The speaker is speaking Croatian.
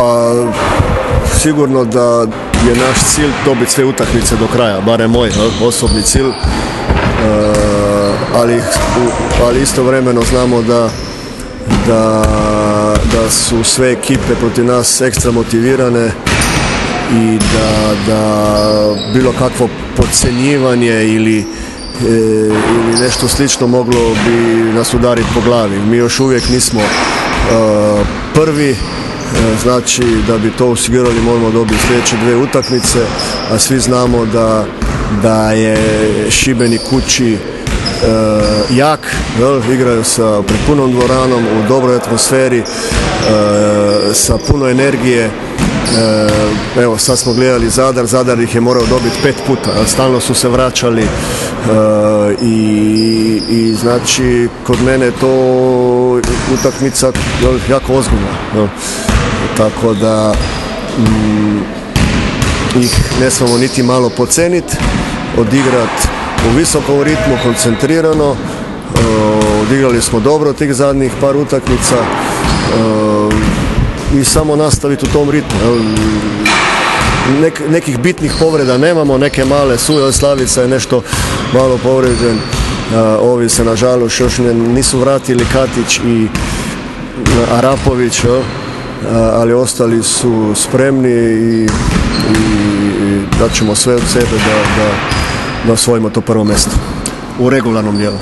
Pa sigurno da je naš cilj dobiti sve utakmice do kraja, barem moj osobni cilj. E, ali, ali istovremeno znamo da, da, da su sve ekipe protiv nas ekstra motivirane i da, da bilo kakvo podcjenjivanje ili e, ili nešto slično moglo bi nas udariti po glavi. Mi još uvijek nismo e, prvi, znači da bi to osigurali moramo dobiti sljedeće dvije utakmice, a svi znamo da, da je Šibenik kući jak, igraju sa prepunom dvoranom, u dobroj atmosferi, sa puno energije, E, evo sad smo gledali Zadar, Zadar ih je morao dobiti pet puta, stalno su se vraćali e, i, i znači kod mene to utakmica jako ozbiljna. Tako da mm, ih ne smemo niti malo poceniti, odigrati u visokom ritmu, koncentrirano. E, odigrali smo dobro tih zadnjih par utakmica i samo nastaviti u tom ritmu. Nek, nekih bitnih povreda nemamo, neke male su, Slavica je nešto malo povređen, ovi se nažalost još nisu vratili Katić i Arapović, ali ostali su spremni i, i, dat ćemo sve od sebe da, da, da osvojimo to prvo mjesto u regularnom dijelu.